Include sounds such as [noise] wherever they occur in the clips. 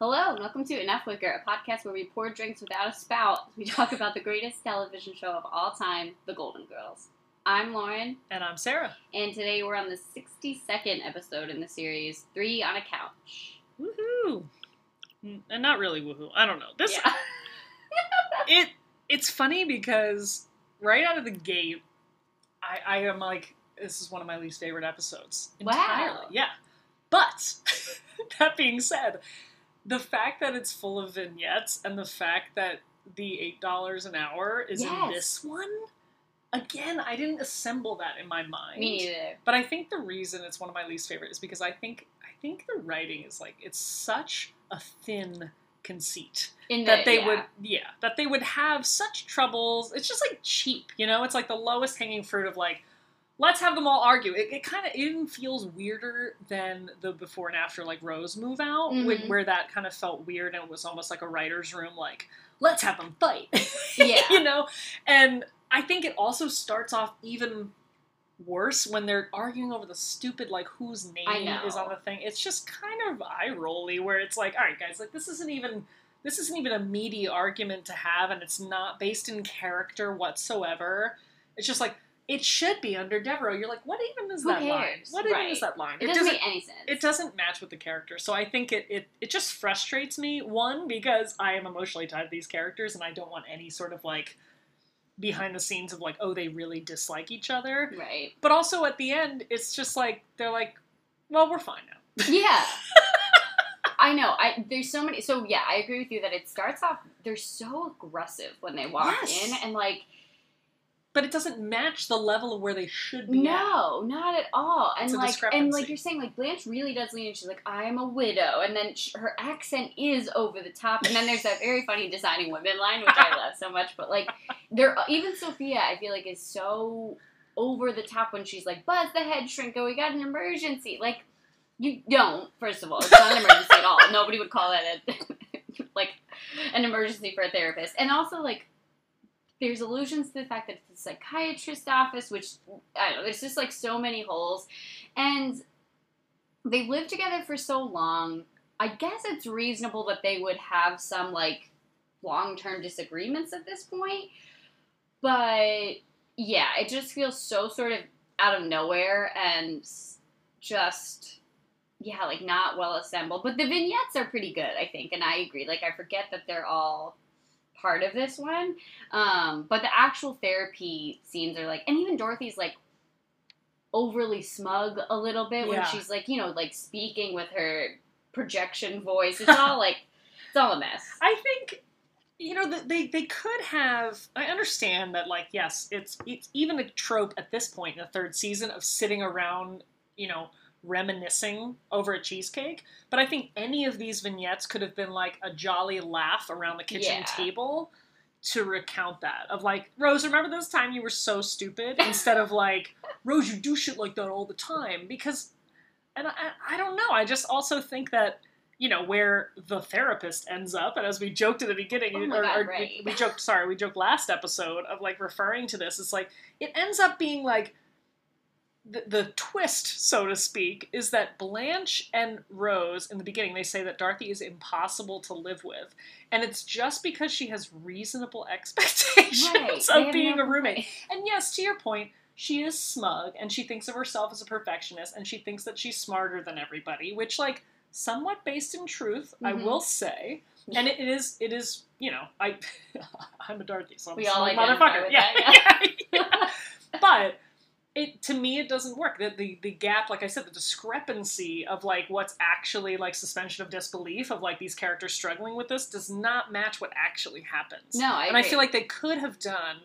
Hello, and welcome to Enough Liquor, a podcast where we pour drinks without a spout. We talk about the greatest television show of all time, The Golden Girls. I'm Lauren, And I'm Sarah. and today we're on the 62nd episode in the series, Three on a Couch. Woohoo! And not really woohoo. I don't know. This Yeah. [laughs] it it's funny because right out of the gate, I, I am like, this is one of my least favorite episodes. Wow. Entirely. Yeah. But [laughs] that being said, the fact that it's full of vignettes and the fact that the eight dollars an hour is in this one, again, I didn't assemble that in my mind. Me neither. But I think the reason it's one of my least favorite is because I think I think the writing is like it's such a thin conceit In that they yeah. would yeah that they would have such troubles. It's just like cheap, you know. It's like the lowest hanging fruit of like let's have them all argue. It, it kind of even feels weirder than the before and after like Rose move out, wh- Mhm. where that kind of felt weird and it was almost like a writer's room. Like let's have them fight, [laughs] Yeah. you know. And I think it also starts off even worse when they're arguing over the stupid like whose name is on the thing. It's just kind of eye rolly where it's like, all right, guys, like this isn't even this isn't even a meaty argument to have, and it's not based in character whatsoever. It's just like it should be under Devereaux. You're like, what even is Who that line? cares? What even is that line? It doesn't make any sense. it doesn't match with the character. So I think it, it it just frustrates me. One, because I am emotionally tied to these characters and I don't want any sort of like behind the scenes of like, oh, they really dislike each other. Right. But also at the end, it's just like they're like, well, we're fine now. [laughs] Yeah. I know. I there's so many. So yeah, I agree with you that it starts off. They're so aggressive when they walk Yes. in, and like But it doesn't match the level of where they should be. at. no, not at all. And It's a like and like you're saying, like Blanche really does lean. in. She's like, I am a widow, and then sh her accent is over the top. And then there's that very funny designing women line, which I love so much. But like, there uh, even Sophia, I feel like is so over the top when she's like, Buzz the head shrinker, we got an emergency. Like, you don't. First of all, it's not an emergency at all. Nobody would call that a, [laughs] like an emergency for a therapist. And also like. There's allusions to the fact that it's a psychiatrist office, which I don't know. There's just like so many holes, and they've lived together for so long. I guess it's reasonable that they would have some like long term disagreements at this point, but yeah, it just feels so sort of out of nowhere and just yeah, like not well assembled. But the vignettes are pretty good, I think, and I agree. Like I forget that they're all part of this one. Um, but the actual therapy scenes are like, and even Dorothy's like overly smug a little bit when Yeah. she's like, you know, like speaking with her projection voice. It's all [laughs] like, it's all a mess. I think you know they they could have. I understand that like yes, it's it's even a trope at this point in the third season of sitting around, you know, reminiscing over a cheesecake. But I think any of these vignettes could have been like a jolly laugh around the kitchen Yeah. table to recount that of like Rose, remember this time you were so stupid [laughs] instead of like Rose, you do shit like that all the time because, and I, I don't know. I just also think that you know where the therapist ends up, and as we joked at the beginning, Oh or, God, or right. we, we joked. Sorry, we joked last episode of like referring to this. It's like it ends up being like the, the twist, so to speak, is that Blanche and Rose in the beginning they say that Dorothy is impossible to live with, and it's just because she has reasonable [laughs] expectations Right. Of being a roommate. And yes, to your point, she is smug and she thinks of herself as a perfectionist and she thinks that she's smarter than everybody, which like somewhat based in truth, I Mhm. will say. And it, it is it is, you know, I [laughs] I'm a Dorothy, so I'm We a all motherfucker. yeah. that, yeah. [laughs] But it to me it doesn't work. The, the the gap, like I said, the discrepancy of like what's actually like suspension of disbelief of like these characters struggling with this does not match what actually happens No, I and I feel like they could have done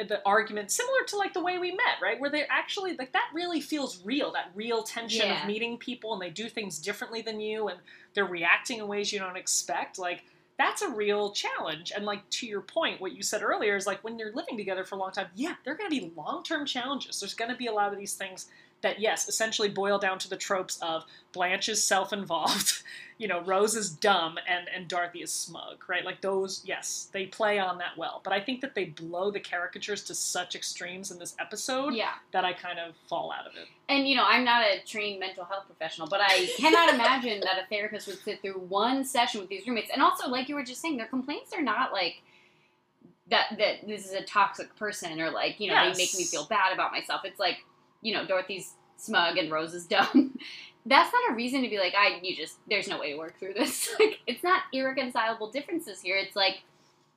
the argument similar to like the way we met, right? Where they're actually like that really feels real, that real tension Yeah. of meeting people and they do things differently than you and they're reacting in ways you don't expect. Like that's a real challenge. And like to your point, what you said earlier is like when you're living together for a long time, yeah, there are gonna be long term challenges. There's gonna be a lot of these things that yes, essentially boil down to the tropes of Blanche is self-involved, [laughs] you know, Rose is dumb, and and Dorothy is smug, right? Like those, yes, they play on that well. But I think that they blow the caricatures to such extremes in this episode Yeah. that I kind of fall out of it. And you know, I'm not a trained mental health professional, but I cannot imagine that a therapist would sit through one session with these roommates. And also, like you were just saying, their complaints are not like that that this is a toxic person or like, you know, Yes. they make me feel bad about myself. It's like, you know, Dorothy's smug and Rose is dumb. [laughs] That's not a reason to be like, I you just there's no way to work through this. [laughs] Like it's not irreconcilable differences here. It's like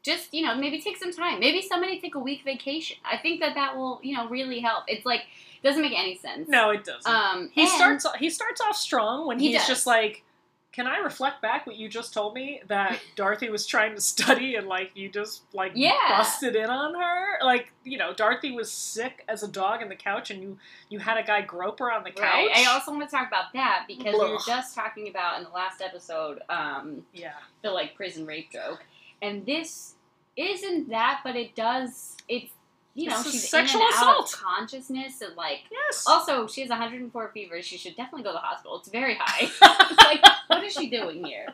just you know maybe take some time maybe somebody take a week vacation i think that that will you know really help it's like doesn't make any sense No, it doesn't. um he starts he starts off strong when He he's does. just like can i reflect back what you just told me that [laughs] dorothy was trying to study and like you just like Yeah. busted in on her like you know dorothy was sick as a dog in the couch and you you had a guy grope her on the couch Right. I also want to talk about that because we were just talking about in the last episode um, yeah the like prison rape joke, and this isn't that, but it does. It's you know she's sexual in and out of assault. consciousness and like yes also she has 104 fever. She should definitely go to the hospital. It's very [laughs] high. it's [laughs] like what is she doing here?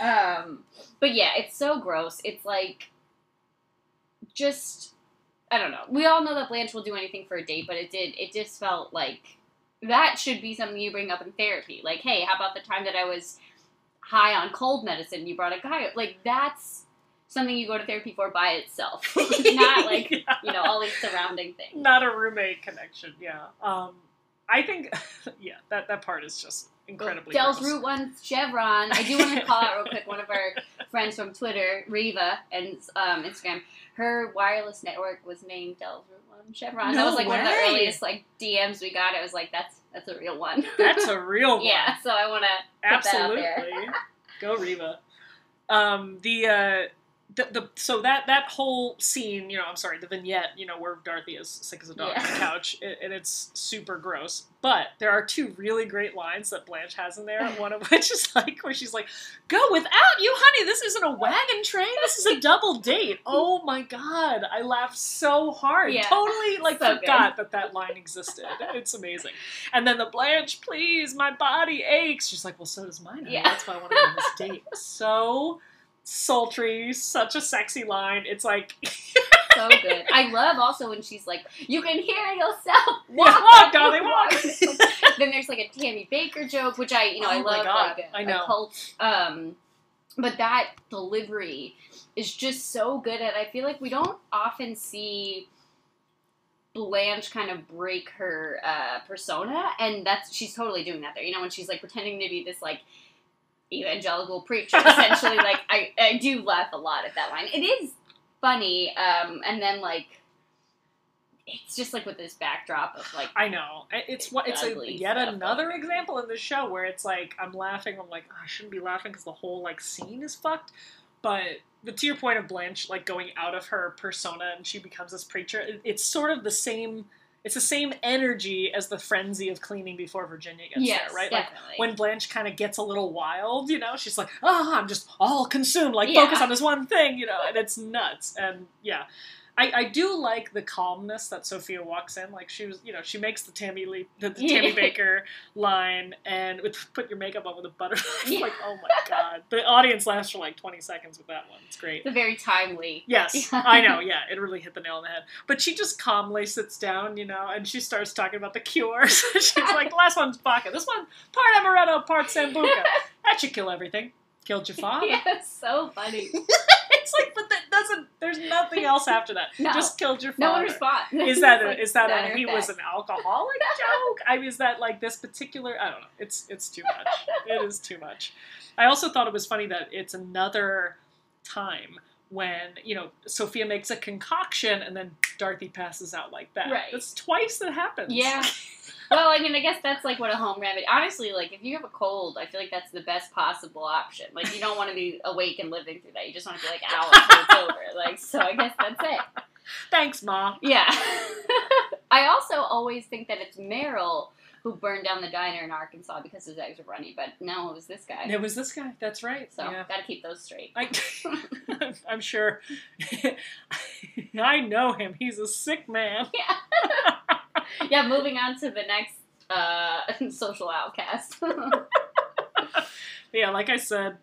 Um, but yeah, it's so gross. It's like just I don't know. We all know that Blanche will do anything for a date, but it did. It just felt like that should be something you bring up in therapy. Like, hey, how about the time that I was high on cold medicine? You brought a guy. up? Like that's something you go to therapy for by itself, [laughs] [laughs] not like you know all these surrounding things. not a roommate connection yeah um i think [laughs] yeah that that part is just incredibly Dell's gross. Route One Chevron. I do want to call out real quick one of our friends from Twitter, Riva, and um, Instagram. Her wireless network was named Dell's Route One Chevron. that was like one of the earliest like DMs we got. I was like, that's that's a real one. that's a real one yeah. So I want to put that out Absolutely. Go Reva. Um, the, uh, the the so that that whole scene, you know, I'm sorry, the vignette, you know, where Dorothy is sick as a dog on the couch, and, and it's super gross. But there are two really great lines that Blanche has in there. One of [laughs] which is like where she's like, "Go without you, honey. This isn't a wagon train. This is a double date." Oh my god, I laughed so hard. Yeah. Totally [laughs] like So good. forgot that that line existed. It's amazing. And then the Blanche, please, my body aches. She's like, well, so does mine. honey. Yeah. That's why I want to go on this date. So sultry, such a sexy line. It's like, So good. I love also when she's like, you can hear yourself [laughs] walk, walk, darling, walk. [laughs] then there's like a Tammy Bakker joke, which I, you know, I Oh my love God, like a, I know. a cult. Um, but that delivery is just so good, and I feel like we don't often see Blanche kind of break her uh, persona, and that's she's totally doing that there. You know, when she's like pretending to be this like evangelical preacher, essentially. like I, I do laugh a lot at that line. It is funny, um, and then like. It's just like with this backdrop of like I know. It's what it's a, yet another example in the show where it's like I'm laughing. I'm like "Oh, I shouldn't be laughing because the whole like scene is fucked. But the to your point of Blanche like going out of her persona and she becomes this preacher, it, it's sort of the same. It's the same energy as the frenzy of cleaning before Virginia gets yes, there, right? Like when Blanche kind of gets a little wild, you know, she's like, "Oh, I'm just all consumed, like Yeah. focus on this one thing," you know, and it's nuts. And yeah, I, I do like the calmness that Sophia walks in. Like she was, you know, she makes the Tammy Lee, the, the Tammy [laughs] Bakker line, and with put your makeup on with a butter. [laughs] Yeah. like, oh my god, the audience laughs for like 20 seconds with that one. It's great. A very timely. Yes, Yeah. I know. [laughs] Yeah, it really hit the nail on the head. But she just calmly sits down, you know, and she starts talking about the cures. She's like, "Last one's vodka. This one part amaretto, part sambuca. That should kill everything. Killed your father. yeah, it's so funny. It's like, but that doesn't. There's nothing else after that. [laughs] No. Just killed your No father. one responds. Is that [laughs] a, like is that a, he was an alcoholic joke? I mean, is that like this particular? I don't know. It's it's too much. it is too much. I also thought it was funny that it's another time when you know Sophia makes a concoction and then Dorothy passes out like that. Right. It's twice that happens. Yeah. [laughs] Well, I mean, I guess that's like what a home remedy. Honestly, like if you have a cold, I feel like that's the best possible option. Like you don't want to be awake and living through that. You just want to be like out until it's [laughs] over. Like so, I guess that's it. Thanks, mom. Yeah. [laughs] I also always think that it's Meryl who burned down the diner in Arkansas because his eggs were runny, but no, it was this guy. It was this guy. That's right. So yeah. gotta keep those straight. I, [laughs] I'm sure. I know him. He's a sick man. yeah, [laughs] moving on to the next uh, [laughs] social outcast. [laughs] yeah, like I said,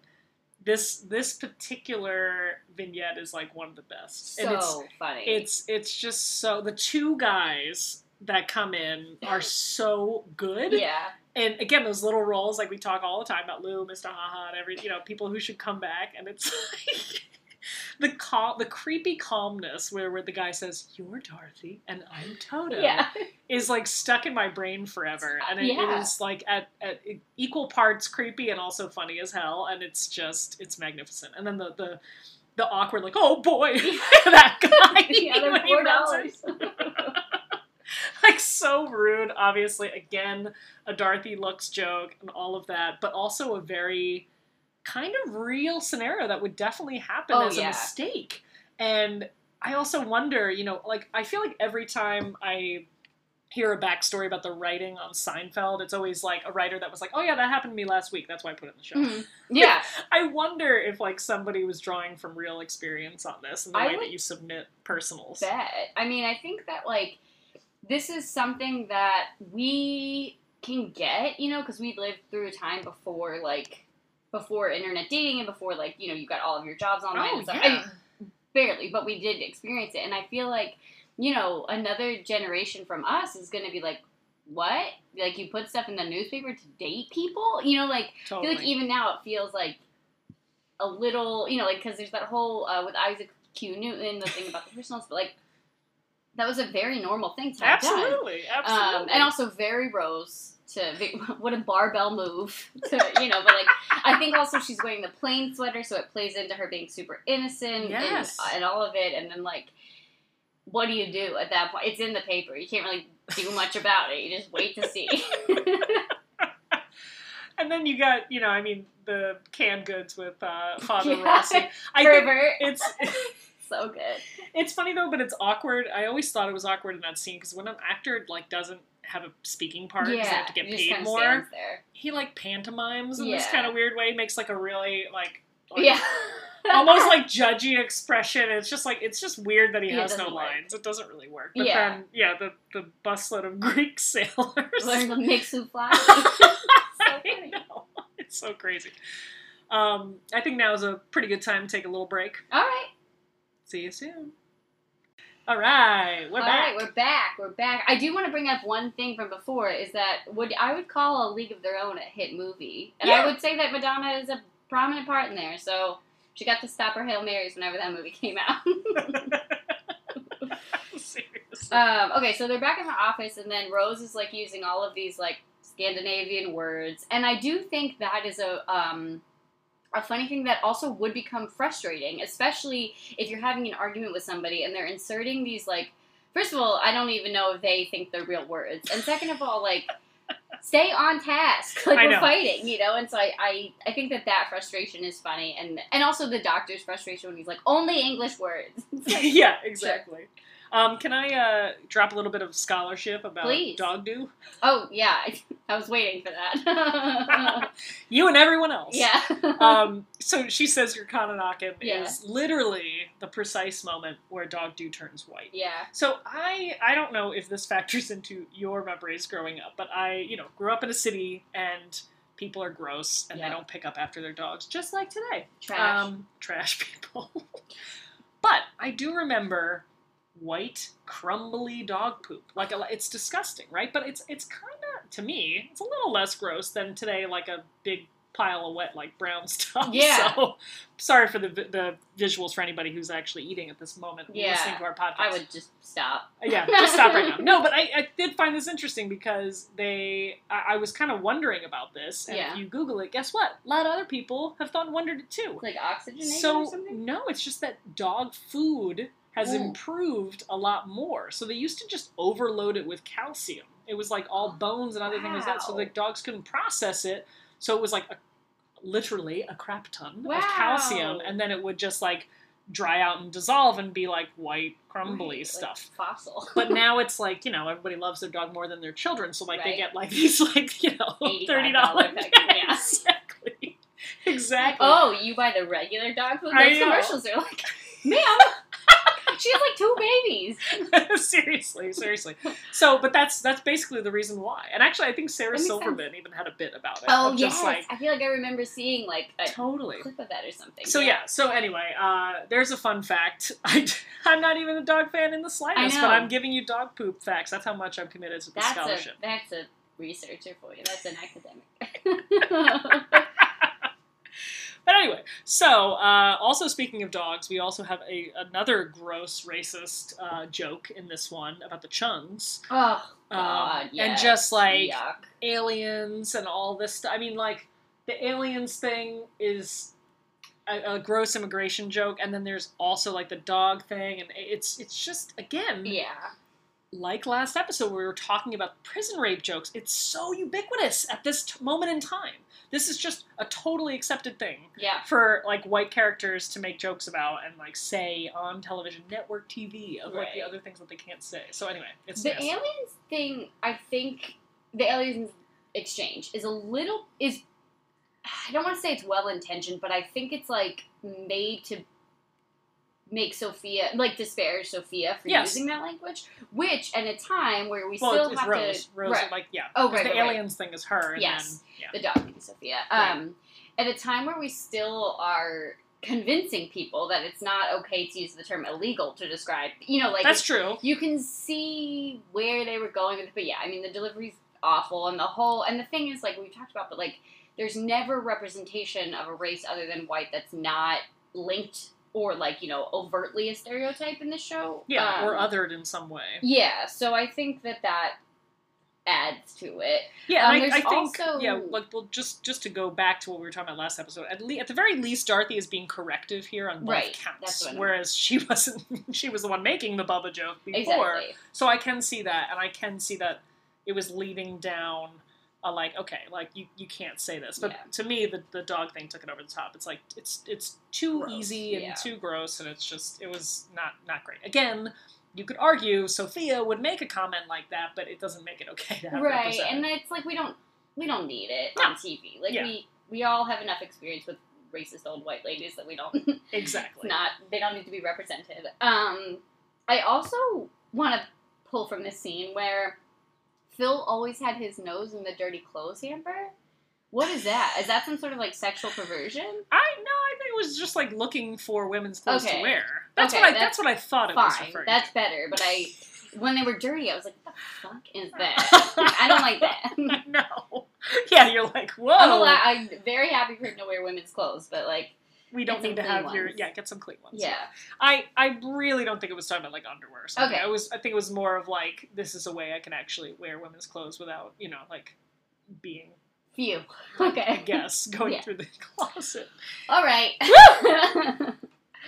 this this particular vignette is like one of the best. and it's so funny. it's it's just so the two guys that come in are so good. yeah. And again, those little roles, like we talk all the time about Lou, Mr. Haha, and every you know people who should come back, and it's like the cal- the creepy calmness where where the guy says, "You're Dorothy and I'm Toto," Yeah. Is like stuck in my brain forever, uh, and it, Yeah. it is like at, at equal parts creepy and also funny as hell, and it's just it's magnificent. And then the the the awkward like, "Oh boy, [laughs] [laughs] that guy," yeah, they're [laughs] when four dollars. like so rude. Obviously, again, a Dorothy looks joke and all of that, but also a very kind of real scenario that would definitely happen Oh, as yeah. a mistake. And I also wonder, you know, like I feel like every time I hear a backstory about the writing on Seinfeld, it's always like a writer that was like, "Oh yeah, that happened to me last week. That's why I put it in the show." Mhm. [laughs] Yeah. I wonder if like somebody was drawing from real experience on this and the I way that you submit personals. bet. I mean, I think that like this is something that we can get, you know, because we lived through a time before like before internet dating and before like you know you got all of your jobs online Oh and stuff. yeah. I mean, barely, but we did experience it, and I feel like you know another generation from us is going to be like. What? Like you put stuff in the newspaper to date people? You know, like I feel like even now it feels like a little, you know, like because there's that whole uh, with Isaac Q Newton, the thing about the personals, but like that was a very normal thing to have done. Absolutely, absolutely. Um, and also very Rose to [laughs] what a barbell move [laughs] to you know, but like I think also she's wearing the plain sweater, so it plays into her being super innocent Yes. and, and all of it, and then like. What do you do at that point? It's in the paper. You can't really do [laughs] much about it. You just wait to see. [laughs] and then you got, you know, I mean, the canned goods with uh, Father Yeah. Rossi. [laughs] I think Pervert. it's so good. it's funny though, but it's awkward. I always thought it was awkward in that scene because when an actor like doesn't have a speaking part because they have to get paid more, he like pantomimes in this kind of weird way. Makes like a really like, like yeah. Almost [laughs] like judgy expression. It's just like it's just weird that he it has no work. lines. It doesn't really work. But Yeah. then yeah, the the busload of [laughs] Greek sailors. Learn to make souffle. [laughs] I funny. know. It's so crazy. Um, I think now is a pretty good time to take a little break. All right. See you soon. All right, we're All back. right, we're back. We're back. I do want to bring up one thing from before is that would I would call a League of Their Own a hit movie, and Yeah. I would say that Madonna is a prominent part in there. So she got to stop her hail marys whenever that movie [laughs] came out. [laughs] Um, okay, so they're back in the office, and then Rose is like using all of these like Scandinavian words, and I do think that is a um, a funny thing that also would become frustrating, especially if you're having an argument with somebody and they're inserting these like. First of all, I don't even know if they think they're real words, and second of all, like. Stay on task, [laughs] like I we're know. fighting, you know. And so I, I, I think that that frustration is funny, and and also the doctor's frustration when he's like only English words. [laughs] Like, [laughs] yeah, exactly. Um, can I uh, drop a little bit of scholarship about Please. dog do? Oh yeah, I, I was waiting for that. [laughs] [laughs] You and everyone else. yeah. Um, so she says your Kananakin Yeah. is literally the precise moment where dog do turns white. yeah. So I I don't know if this [laughs] factors into your memories growing up, but I you know grew up in a city and people are gross and Yeah. they don't pick up after their dogs, just like today. Trash. Um, trash people. but I do remember white crumbly dog poop. Like a, it's disgusting, right? But it's it's kind of to me it's a little less gross than today, like a big pile of wet like brown [laughs] stuff. Yeah. So sorry for the the visuals for anybody who's actually eating at this moment Yeah. listening to our podcast. I would just stop. Uh, yeah, just stop right now. [laughs] No, but I, I did find this interesting because they, I, I was kind of wondering about this, and Yeah. if you Google it, guess what? A lot of other people have thought and wondered it too. Like or So something. no, it's just that dog food has Mm. improved a lot more. So they used to just overload it with calcium. It was like all bones and other things like that, so the dogs couldn't process it. So it was like a, literally a crap ton Wow. of calcium, and then it would just like dry out and dissolve and be like white crumbly Right, like stuff. fossil. [laughs] But now [laughs] it's like you know everybody loves their dog more than their children, so like they get like [laughs] these like you know thirty dollars. package, yeah. exactly, exactly. oh, you buy the regular dog food? Those commercials are like, ma'am, [laughs] she has like two babies. [laughs] seriously, seriously. So, but that's that's basically the reason why. And actually, I think Sarah Silverman even had a bit about it. Oh yes, like I feel like I remember seeing like a totally. clip of that or something. So yeah. So anyway, uh, there's a fun fact. [laughs] I, I'm not even a dog fan in the slightest, but. I'm giving you dog poop facts. That's how much I'm committed to the that's scholarship. a that's a researcher for you. That's an academic. But anyway, so uh, also speaking of dogs, we also have a another gross racist uh, joke in this one about the Chungs. oh Um, God, and just like Yuck. aliens and all this stuff. I mean, like the aliens thing is a, a gross immigration joke, and then there's also like the dog thing, and it's it's just again Yeah. Like last episode where we were talking about prison rape jokes. It's so ubiquitous at this t- moment in time. This is just a totally accepted thing Yeah. for like white characters to make jokes about and like say on television, network TV, of like the other things that they can't say. So anyway, it's The nasty. aliens thing, I think the aliens exchange is a little is I don't want to say it's well intentioned, but I think it's like made to make Sophia like disparage Sophia for Yes. using that language, which at a time where we well, still it's, have Rose. to Rose, right, like yeah. oh right, The right, right. aliens thing is her. And Yes. Then, yeah. the dog and Sophia. Right. Um, at a time where we still are convincing people that it's not okay to use the term illegal to describe, you know, like That's true. you can see where they were going with it. But yeah, I mean, the delivery's awful, and the whole and the thing is, like we've talked about, but like there's never representation of a race other than white that's not linked or like you know overtly a stereotype in the show. Yeah, Um, or othered in some way. Yeah, so I think that that adds to it. Yeah, Um, and I, I think also- yeah, like well, just just to go back to what we were talking about last episode. At le- at the very least, Dorothy is being corrective here on both Right, counts, that's what I mean. whereas she [laughs] wasn't. She was the one making the Bubba joke before, Exactly. so I can see that, and I can see that it was leading down. A like okay, like you, you can't say this, but Yeah. to me the, the dog thing took it over the top. It's like it's it's too Gross, easy and yeah. too gross, and it's just it was not not great. Again, you could argue Sophia would make a comment like that, but it doesn't make it okay to have right and it's like we don't we don't need it No. on tv like Yeah. we we all have enough experience with racist old white ladies that we don't [laughs] exactly. not they don't need to be represented um i also want to pull from this scene where phil always had his nose in the dirty clothes hamper what is that is that some sort of like sexual perversion I no, I think it was just like looking for women's clothes Okay. to wear. That's Okay, what I. that's That's, what I thought it was fine referring. that's better but i when they were dirty i was like what the fuck is [laughs] that i don't like that [laughs] no. Yeah, you're like, whoa. I'm, I'm very happy for him to wear women's clothes, but like, we don't need to have your yeah. Get some clean ones. yeah, I I really don't think it was talking about like underwear. Or something. Okay. I was. I think it was more of like this is a way I can actually wear women's clothes without you know like being phew. [laughs] Okay. I guess going Yeah. through the [laughs] closet. all right. [laughs]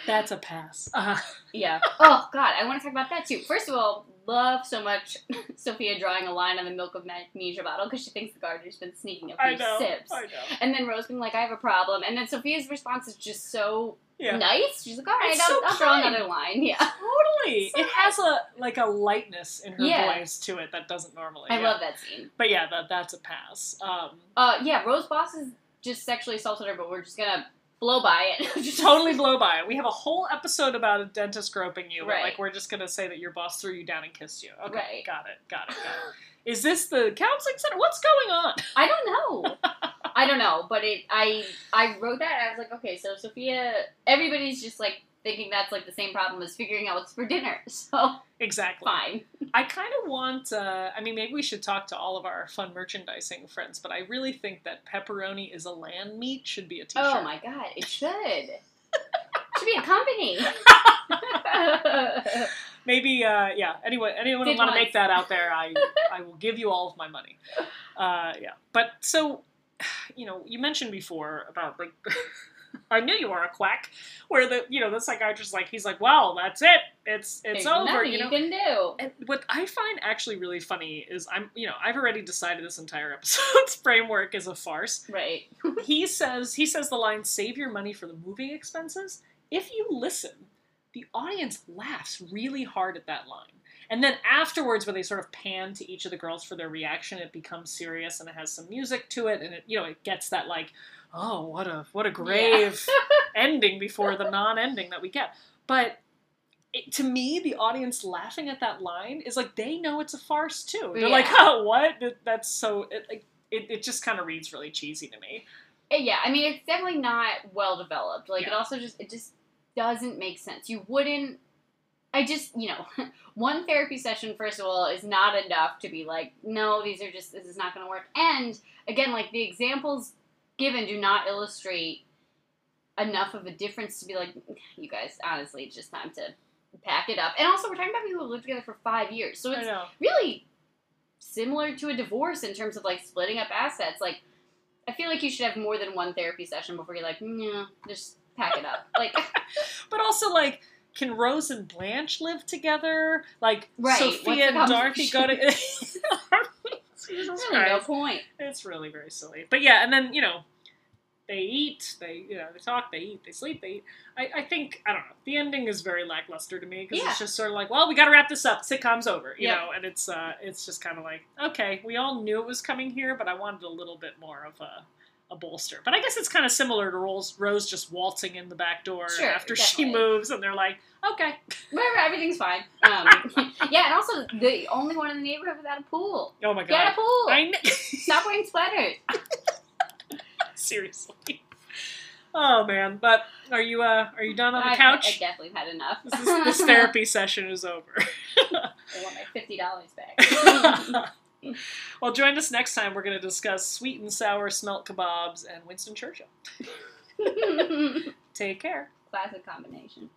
That's a pass. Uh, yeah. Oh God, I want to talk about that too. First of all, love so much [laughs] Sophia drawing a line on the milk of magnesia bottle because she thinks the gardener's been sneaking a few know. sips. I know. And then Rose being like, "I have a problem," and then Sophia's response is just so Yeah. nice. She's like, "All right, I'll, so I'll draw another line." [laughs] Yeah, Totally. So it has a like a lightness in her Yeah. voice to it that doesn't normally. I yeah. love that scene. But yeah, that that's a pass. Um, Uh, yeah, Rose Boss is just sexually assaulted her, but we're just gonna blow by it. [laughs] just totally blow by it. We have a whole episode about a dentist groping you, but Right. like we're just gonna say that your boss threw you down and kissed you. Okay, Right. got it, got it, got it. Is this the counseling center? What's going on? I don't know. [laughs] I don't know, but it. I I wrote that. And I was like, okay, so Sophia. Everybody's just like thinking that's like the same problem as figuring out what's for dinner. [laughs] So Exactly. fine. I kind of want. Uh, I mean, maybe we should talk to all of our fun merchandising friends, but I really think that pepperoni is a land meat should be a T-shirt. Oh my god, it [laughs] should. it should be a company. [laughs] Maybe, uh, yeah. Anyone, anyone want to make that out there? I, I will give you all of my money. Uh, yeah. But so, [sighs] you know, you mentioned before about like, I knew you were a quack. Where the, you know, the psychiatrist like, he's like, well, that's it. It's, it's There's over. You know. can do. And what I find actually really funny is I'm, you know, I've already decided this entire [laughs] episode's framework is a farce. Right. [laughs] he says he says the line save your money for the moving expenses if you listen the audience laughs really hard at that line and then afterwards when they sort of pan to each of the girls for their reaction it becomes serious and it has some music to it and it you know it gets that like oh what a what a grave [laughs] ending before the non-ending that we get but it, to me, the audience laughing at that line is like they know it's a farce too. They're Yeah. like, [laughs] "Oh, what? That- That's so." It, like, it, it just kind of reads really cheesy to me. Uh, Yeah, I mean it's definitely not well developed. Like it also just it just doesn't make sense. You wouldn't. I just you know [laughs] one therapy session first of all is not enough to be like no these are just this is not going to work. And again like the examples given do not illustrate enough of a difference to be like you guys honestly it's just time to pack it up. And also we're talking about people who lived together for five years, so it's really similar to a divorce in terms of like splitting up assets. Like, I feel like you should have more than one therapy session before you're like, yeah, just pack it up. Like, [laughs] But also, like, can Rose and Blanche live together? Like, Right, Sophia and Dorothy go to. [laughs] [laughs] Jesus really no point. It's really very silly. But yeah, and then, you know, they eat, they, you know, they talk, they eat, they sleep, they eat. I, I think, I don't know, the ending is very lackluster to me because Yeah. it's just sort of like, well, we got to wrap this up. Sitcom's over, you Yep. know, and it's uh, it's just kind of like, okay, we all knew it was coming here, but I wanted a little bit more of a, a bolster. But I guess it's kind of similar to Rose, Rose just waltzing in the back door Sure, after she moves, and they're like, okay. Whatever, everything's fine. Um, [laughs] yeah, and also the only one in the neighborhood without a pool. Oh my god, Get a pool. I kn- [laughs] Stop wearing sweaters. [laughs] seriously. Oh man, but are you uh are you done on the I, I couch? definitely had enough. This, is, this therapy session is over. I want my fifty dollars back. [laughs] well, join us next time. We're going to discuss sweet and sour smelt kebabs and Winston Churchill. [laughs] Take care. Classic combination.